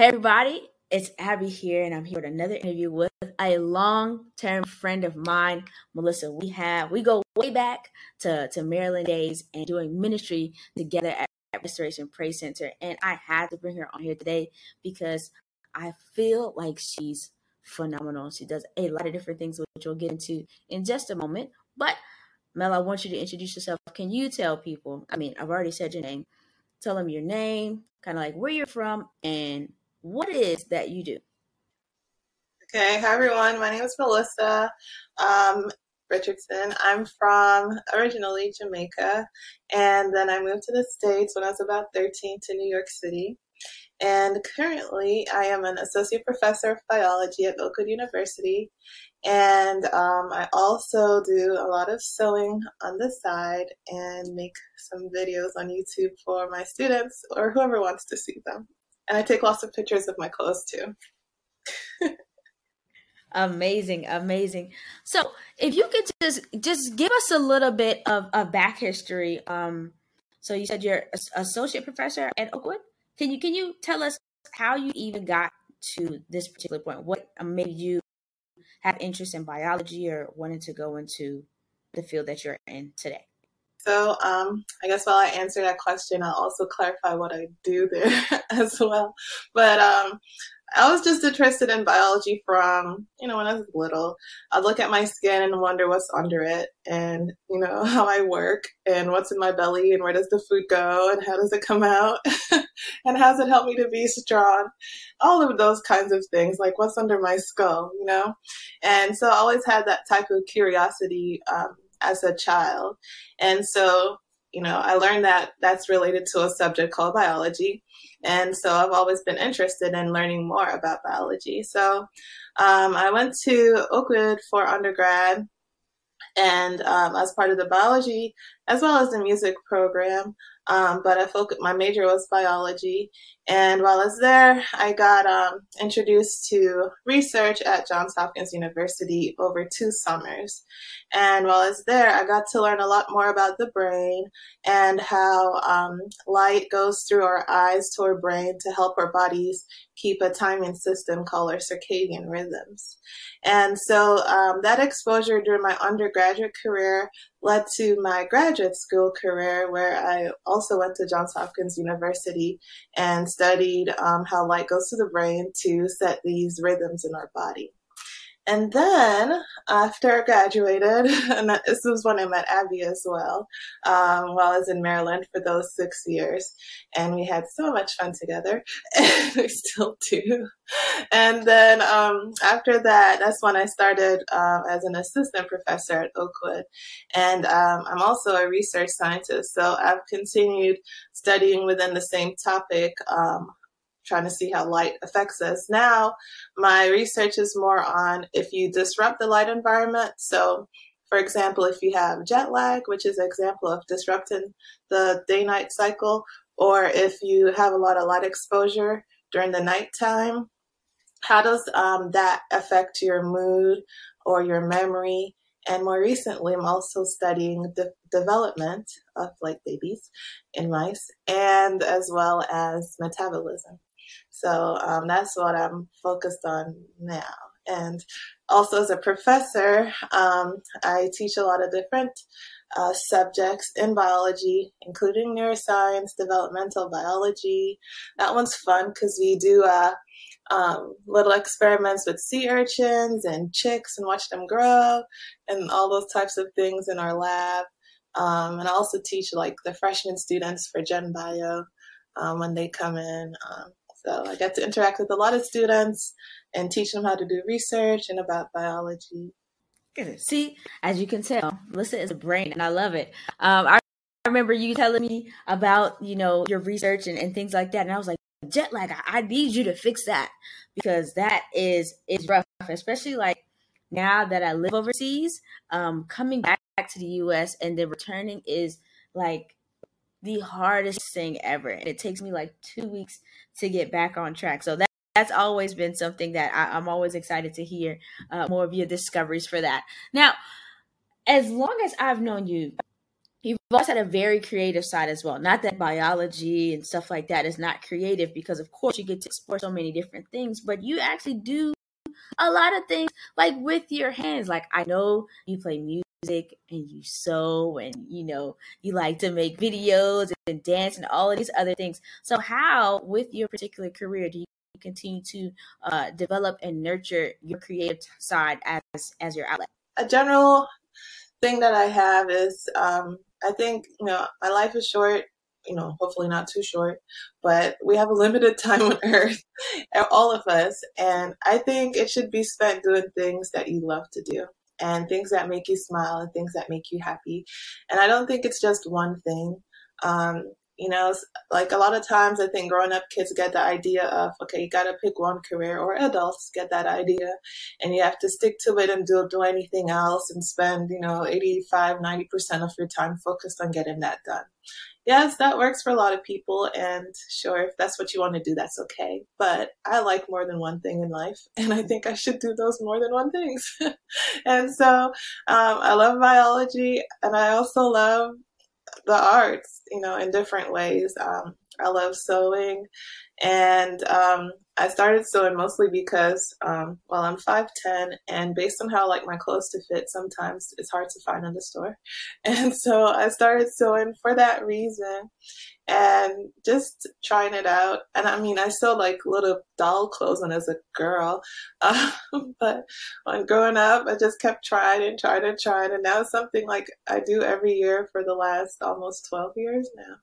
Hey, everybody, it's Abby here, and I'm here with another interview with a long term friend of mine, Melissa. We have, we go way back to, to Maryland days and doing ministry together at, at Restoration Praise Center. And I had to bring her on here today because I feel like she's phenomenal. She does a lot of different things, which we'll get into in just a moment. But Mel, I want you to introduce yourself. Can you tell people? I mean, I've already said your name. Tell them your name, kind of like where you're from, and what is that you do. Okay, hi everyone. My name is Melissa um, Richardson. I'm from originally Jamaica, and then I moved to the States when I was about 13 to New York City. And currently, I am an associate professor of biology at Oakwood University. And um, I also do a lot of sewing on the side and make some videos on YouTube for my students or whoever wants to see them. And I take lots of pictures of my clothes too. amazing, amazing. So, if you could just just give us a little bit of, of back history. Um, so you said you're associate professor at Oakwood. Can you can you tell us how you even got to this particular point? What made you have interest in biology or wanted to go into the field that you're in today? So um, I guess while I answer that question, I'll also clarify what I do there as well. But um, I was just interested in biology from, you know, when I was little. I'd look at my skin and wonder what's under it and, you know, how I work and what's in my belly and where does the food go and how does it come out and how does it help me to be strong? All of those kinds of things, like what's under my skull, you know? And so I always had that type of curiosity um, as a child. And so, you know, I learned that that's related to a subject called biology. And so I've always been interested in learning more about biology. So um, I went to Oakwood for undergrad and um, as part of the biology as well as the music program. Um, but I focused, my major was biology. And while I was there, I got um, introduced to research at Johns Hopkins University over two summers. And while I was there, I got to learn a lot more about the brain and how um, light goes through our eyes to our brain to help our bodies keep a timing system called our circadian rhythms. And so um, that exposure during my undergraduate career led to my graduate school career, where I also went to Johns Hopkins University and studied um, how light goes to the brain to set these rhythms in our body. And then after I graduated, and this was when I met Abby as well, um, while I was in Maryland for those six years. And we had so much fun together, and we still do. And then um, after that, that's when I started um, as an assistant professor at Oakwood. And um, I'm also a research scientist, so I've continued studying within the same topic um, trying to see how light affects us. Now, my research is more on if you disrupt the light environment. So, for example, if you have jet lag, which is an example of disrupting the day night cycle, or if you have a lot of light exposure during the nighttime, how does um, that affect your mood or your memory? And more recently, I'm also studying the development of like babies in mice and as well as metabolism. So um, that's what I'm focused on now. And also, as a professor, um, I teach a lot of different uh, subjects in biology, including neuroscience, developmental biology. That one's fun because we do uh, um, little experiments with sea urchins and chicks and watch them grow and all those types of things in our lab. Um, and I also teach like the freshman students for Gen Bio um, when they come in. Um, so I got to interact with a lot of students and teach them how to do research and about biology. See, as you can tell, Melissa is a brain, and I love it. Um, I remember you telling me about you know your research and, and things like that, and I was like, jet lag. I, I need you to fix that because that is is rough, especially like now that I live overseas. Um, coming back to the U.S. and then returning is like the hardest thing ever. And it takes me like two weeks to get back on track. So that that's always been something that I, am always excited to hear uh, more of your discoveries for that. Now, as long as I've known you, you've always had a very creative side as well. Not that biology and stuff like that is not creative, because of course you get to explore so many different things, but you actually do a lot of things like with your hands. Like I know you play music and you sew and you know you like to make videos and dance and all of these other things. So how with your particular career do you continue to uh, develop and nurture your creative side as as your outlet? A general thing that I have is um, I think you know my life is short you know, hopefully not too short, but we have a limited time on earth, all of us. And I think it should be spent doing things that you love to do and things that make you smile and things that make you happy. And I don't think it's just one thing. Um, you know, like a lot of times I think growing up kids get the idea of, okay, you got to pick one career, or adults get that idea, and you have to stick to it and do, do anything else and spend, you know, 85, 90% of your time focused on getting that done yes, that works for a lot of people. And sure, if that's what you want to do, that's okay. But I like more than one thing in life. And I think I should do those more than one things. and so um, I love biology and I also love the arts, you know, in different ways. Um, I love sewing and um, I started sewing mostly because, um, well, I'm 5'10 and based on how like my clothes to fit, sometimes it's hard to find in the store. And so I started sewing for that reason and just trying it out. And I mean, I still like little doll clothes when I was a girl. Um, but when growing up, I just kept trying and trying and trying. And now it's something like I do every year for the last almost 12 years now.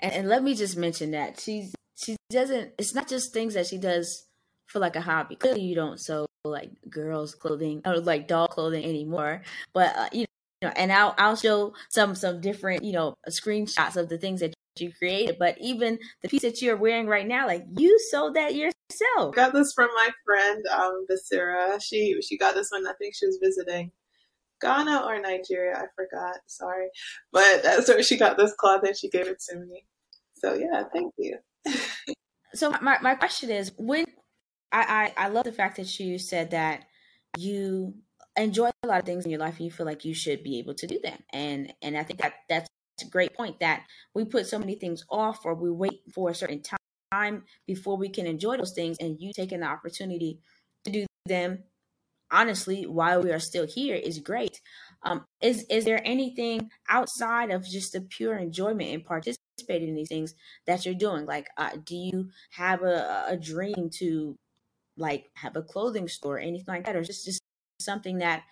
And, and let me just mention that she's she doesn't it's not just things that she does for like a hobby. Clearly you don't sew like girls clothing or like doll clothing anymore. But uh, you know and i'll i'll show some some different you know screenshots of the things that you created. But even the piece that you're wearing right now like you sewed that yourself. Got this from my friend um basira she she got this one. i think she was visiting ghana or nigeria? I forgot sorry. But that's where she got this cloth and she gave it to me. So yeah thank you. So my, my question is when I, I I love the fact that you said that you enjoy a lot of things in your life and you feel like you should be able to do that. And and I think that that's a great point that we put so many things off or we wait for a certain time before we can enjoy those things and you taking the opportunity to do them honestly why we are still here is great. Um, is is there anything outside of just the pure enjoyment and participating in these things that you're doing? Like, uh, do you have a, a dream to like have a clothing store, or anything like that, or just just something that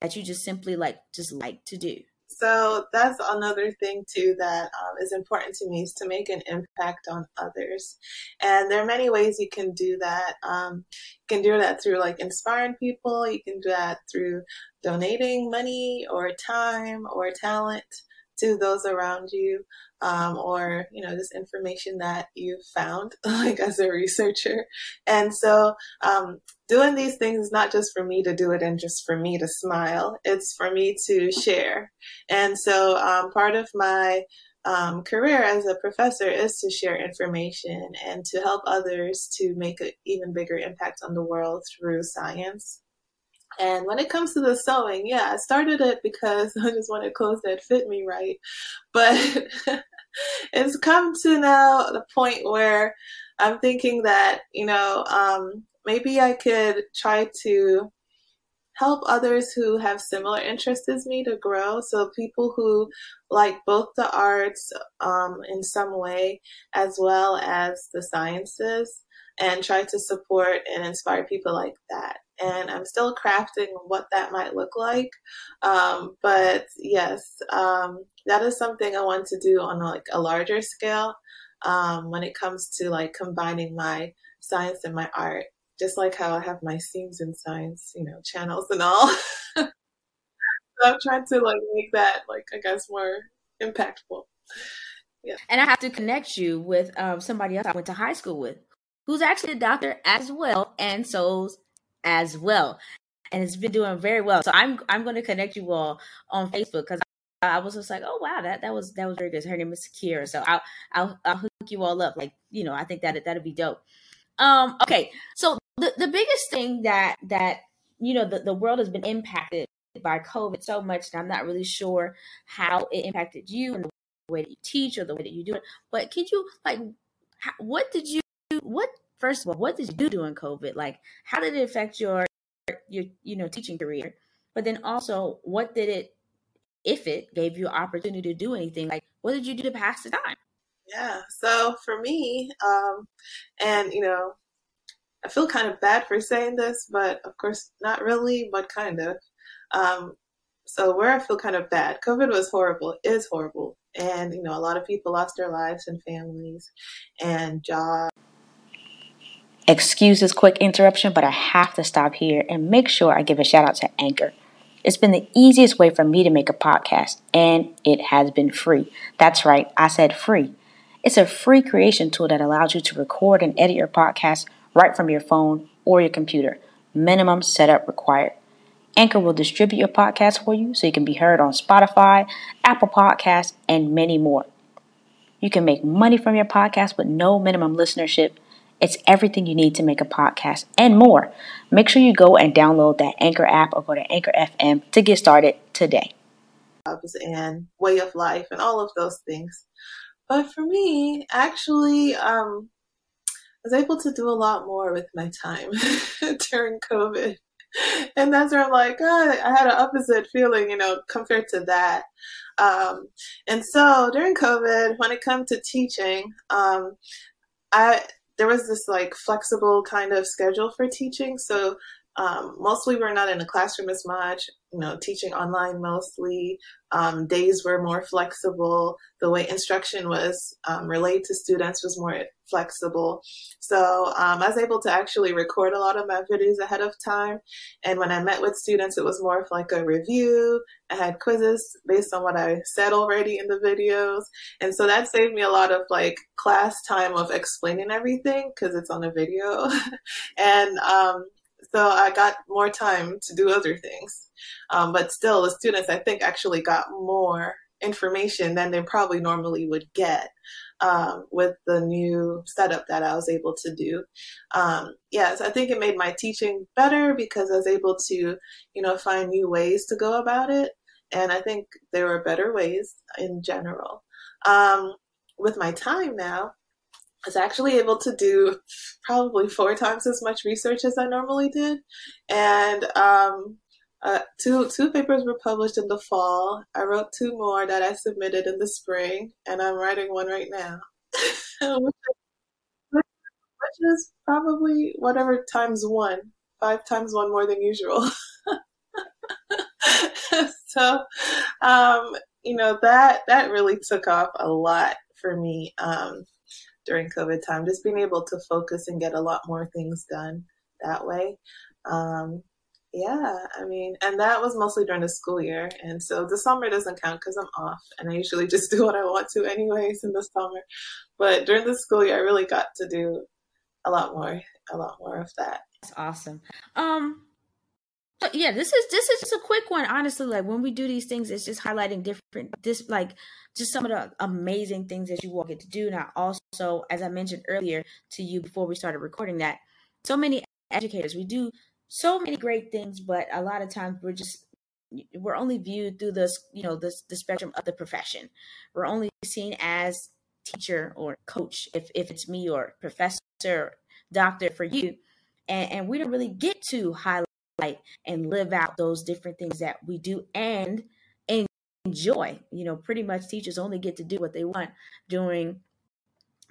that you just simply like just like to do? So that's another thing too that um, is important to me is to make an impact on others, and there are many ways you can do that. Um, you can do that through like inspiring people. You can do that through donating money or time or talent to those around you um, or you know just information that you found like as a researcher. And so um, doing these things is not just for me to do it and just for me to smile. It's for me to share. And so um, part of my um, career as a professor is to share information and to help others to make an even bigger impact on the world through science. And when it comes to the sewing, yeah, I started it because I just wanted clothes that fit me right. But it's come to now the point where I'm thinking that, you know, um, maybe I could try to help others who have similar interests as me to grow. So people who like both the arts um, in some way as well as the sciences and try to support and inspire people like that and I'm still crafting what that might look like. Um, but yes, um, that is something I want to do on like a larger scale um, when it comes to like combining my science and my art. Just like how I have my seams in science, you know, channels and all. so I'm trying to like make that like I guess more impactful. Yeah. And I have to connect you with um, somebody else I went to high school with, who's actually a doctor as well, and sews as well. And it's been doing very well. So I'm I'm going to connect you all on Facebook because I was just like, oh wow, that that was that was very good. Her name is Sakira. So I'll I'll I'll hook you all up. Like you know, I think that that'd be dope. Um, okay, so the the biggest thing that that you know the the world has been impacted by COVID so much, and I'm not really sure how it impacted you and the way that you teach or the way that you do it. But could you like, what did you what first of all, what did you do during COVID? Like, how did it affect your your you know teaching career? But then also, what did it, if it gave you opportunity to do anything? Like, what did you do to pass the time? Yeah. So for me, um, and you know, I feel kind of bad for saying this, but of course, not really, but kind of. Um, so where I feel kind of bad, COVID was horrible, is horrible, and you know, a lot of people lost their lives and families and jobs. Excuse this quick interruption, but I have to stop here and make sure I give a shout out to Anchor. It's been the easiest way for me to make a podcast, and it has been free. That's right, I said free. It's a free creation tool that allows you to record and edit your podcast right from your phone or your computer. Minimum setup required. Anchor will distribute your podcast for you so you can be heard on Spotify, Apple Podcasts, and many more. You can make money from your podcast with no minimum listenership. It's everything you need to make a podcast and more. Make sure you go and download that Anchor app or go to Anchor FM to get started today. And way of life and all of those things. But for me, actually, um, I was able to do a lot more with my time during COVID. And that's where I'm like, oh, I had an opposite feeling, you know, compared to that. Um, and so during COVID, when it comes to teaching, um, I there was this like flexible kind of schedule for teaching. So um, mostly we're not in the classroom as much, you know, teaching online mostly. Um, days were more flexible. The way instruction was um, relayed to students was more flexible. So um, I was able to actually record a lot of my videos ahead of time. And when I met with students, it was more of like a review. I had quizzes based on what I said already in the videos. And so that saved me a lot of like class time of explaining everything because it's on a video. and um, so I got more time to do other things. Um, but still, the students, I think, actually got more information than they probably normally would get um, with the new setup that I was able to do. Um, yes, I think it made my teaching better because I was able to, you know, find new ways to go about it. And I think there were better ways in general. Um, with my time now, was actually able to do probably four times as much research as I normally did, and um, uh, two two papers were published in the fall. I wrote two more that I submitted in the spring, and I'm writing one right now, which is probably whatever times one, five times one more than usual. so, um, you know that that really took off a lot for me. Um, during COVID time, just being able to focus and get a lot more things done that way. Um, yeah, I mean, and that was mostly during the school year. And so the summer doesn't count because I'm off and I usually just do what I want to anyways in the summer. But during the school year, I really got to do a lot more, a lot more of that. That's awesome. Um, yeah, this is this is just a quick one. Honestly, like when we do these things, it's just highlighting different, this like just some of the amazing things that you will get to do. Now, also, as I mentioned earlier to you before we started recording, that so many educators we do so many great things, but a lot of times we're just we're only viewed through this, you know, this the spectrum of the profession. We're only seen as teacher or coach if if it's me or professor, or doctor for you, and, and we don't really get to highlight and live out those different things that we do and enjoy. You know, pretty much teachers only get to do what they want during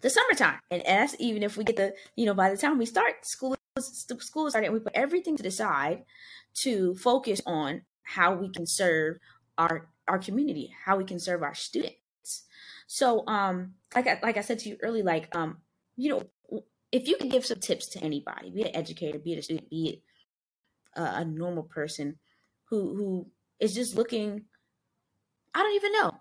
the summertime. And that's even if we get the, you know, by the time we start school, school starting, we put everything to the side to focus on how we can serve our our community, how we can serve our students. So, um, like I, like I said to you early, like um, you know, if you could give some tips to anybody, be an educator, be it a student, be a normal person who who is just looking I don't even know.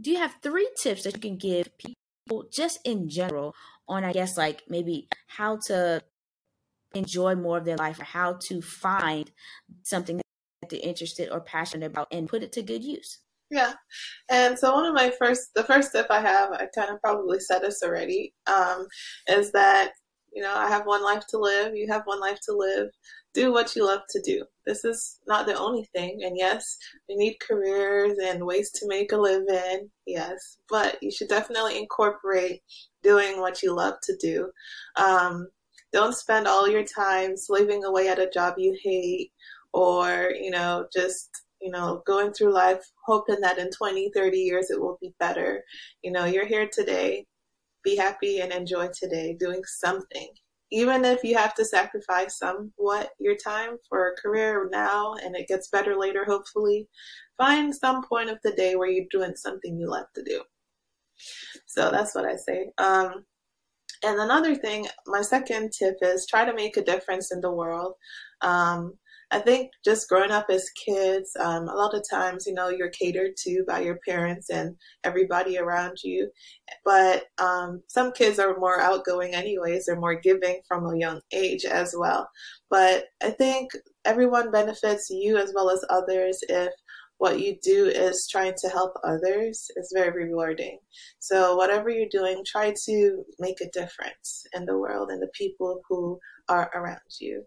Do you have three tips that you can give people just in general on I guess like maybe how to enjoy more of their life or how to find something that they're interested or passionate about and put it to good use? Yeah. And so one of my first the first tip I have, I kind of probably said this already, um, is that You know, I have one life to live. You have one life to live. Do what you love to do. This is not the only thing. And yes, we need careers and ways to make a living. Yes, but you should definitely incorporate doing what you love to do. Um, don't spend all your time slaving away at a job you hate or, you know, just you know, going through life hoping that in 20, 30 years it will be better. You know, you're here today be happy and enjoy today doing something. Even if you have to sacrifice somewhat your time for a career now and it gets better later, hopefully, find some point of the day where you're doing something you love to do. So that's what I say. Um, and another thing, my second tip is try to make a difference in the world. Um, I think just growing up as kids, um, a lot of times, you know, you're catered to by your parents and everybody around you. But um, some kids are more outgoing, anyways, they're more giving from a young age as well. But I think everyone benefits you as well as others if what you do is trying to help others is very rewarding. So whatever you're doing, try to make a difference in the world and the people who are around you.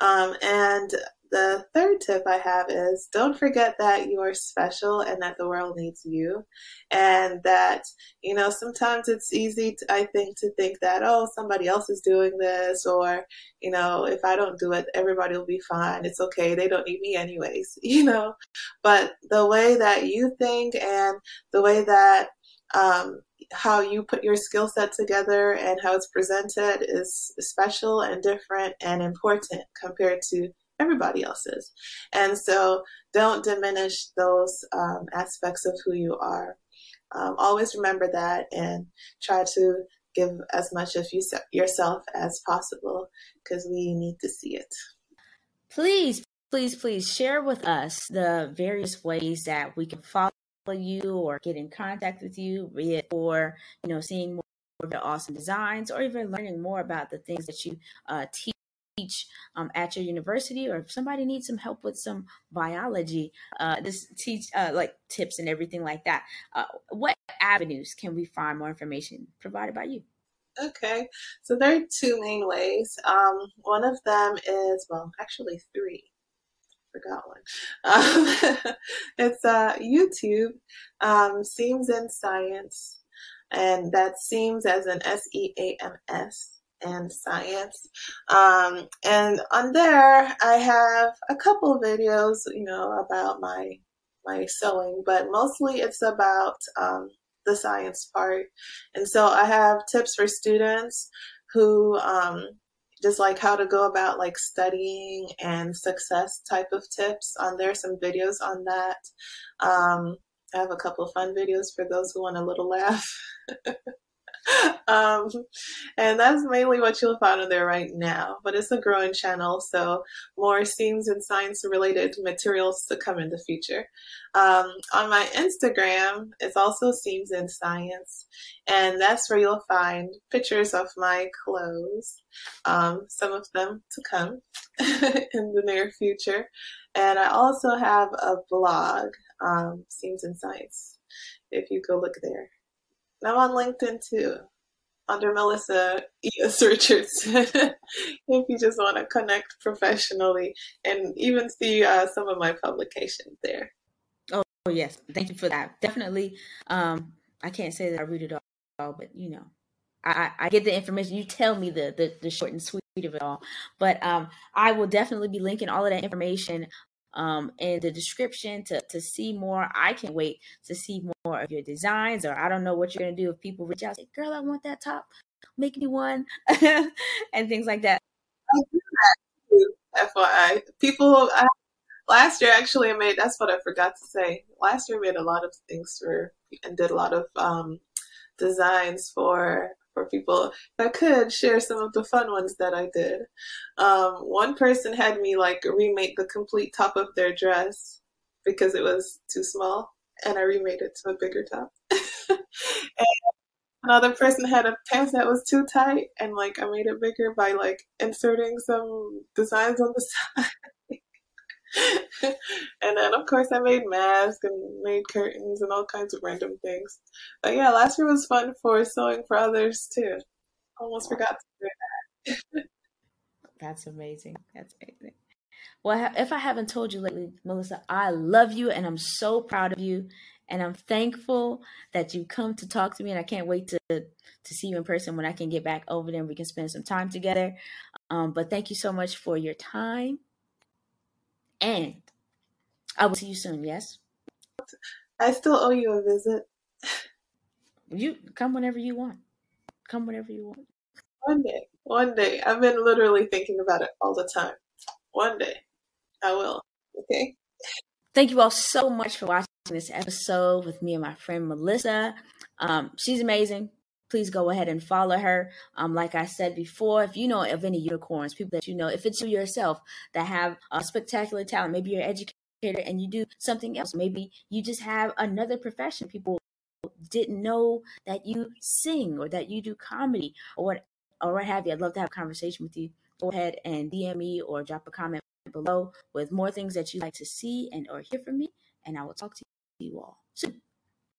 Um, and the third tip I have is don't forget that you are special and that the world needs you. And that, you know, sometimes it's easy, to, I think, to think that, oh, somebody else is doing this, or, you know, if I don't do it, everybody will be fine. It's okay. They don't need me anyways, you know. But the way that you think and the way that um, how you put your skill set together and how it's presented is special and different and important compared to everybody else's. And so don't diminish those um, aspects of who you are. Um, always remember that and try to give as much of you, yourself as possible because we need to see it. Please, please, please share with us the various ways that we can follow you or get in contact with you, be it for you know seeing more of your awesome designs or even learning more about the things that you uh, teach um, at your university, or if somebody needs some help with some biology, uh, this teach uh, like tips and everything like that. Uh, what avenues can we find more information provided by you? Okay, so there are two main ways. Um, one of them is well, actually three forgot one. Um, it's uh, YouTube, um, Seams in Science, and that seems as an S E A M S and science. Um, and on there, I have a couple videos, you know, about my my sewing, but mostly it's about um, the science part. And so I have tips for students who um, just like how to go about like studying and success type of tips on there some videos on that. Um, i have a couple fun videos for those who want a little laugh um, and that's mainly what you'll find on there right now. But it's a growing channel, so more seams and science related materials to come in the future. Um, on my Instagram, it's also Seams in Science, and that's where you'll find pictures of my clothes, um, some of them to come in the near future. And I also have a blog, um, Seams in Science, if you go look there. I'm on LinkedIn too, under Melissa E.S. Richardson, if you just want to connect professionally and even see uh, some of my publications there. Oh, yes. Thank you for that. Definitely. Um, I can't say that I read it all, but you know, I, I get the information. You tell me the, the, the short and sweet of it all. But um, I will definitely be linking all of that information um, in the description to, to see more. I can't wait to see more of your designs, or I don't know what you're going to do if people reach out say, Girl, I want that top, make me one, and things like that. I do that too, FYI. People, I, last year actually, I made that's what I forgot to say. Last year, I made a lot of things for and did a lot of um, designs for for people. I could share some of the fun ones that I did. Um, one person had me like remake the complete top of their dress because it was too small, and I remade it to a bigger top. and another person had a pants that was too tight, and like I made it bigger by like inserting some designs on the side. and then of course I made masks and made curtains and all kinds of random things. But yeah, last year was fun for sewing for others too. Almost forgot to do that. That's amazing. That's amazing. Well, if I haven't told you lately, Melissa, I love you and I'm so proud of you. And I'm thankful that you come to talk to me. And I can't wait to, to see you in person when I can get back over there and we can spend some time together. Um, but thank you so much for your time. And I will see you soon, yes? I still owe you a visit. You come whenever you want. Come whenever you want. One day. One day. I've been literally thinking about it all the time. One day. I will. Okay. Thank you all so much for watching this episode with me and my friend Melissa. Um, she's amazing. Please go ahead and follow her. Um, like I said before, if you know of any unicorns, people that you know, if it's you yourself that have a spectacular talent, maybe you're an educator and you do something else, maybe you just have another profession. People didn't know that you sing or that you do comedy or what or what have you. I'd love to have a conversation with you. Go ahead and DM me or drop a comment below with more things that you'd like to see and or hear from me, and I will talk to you all soon.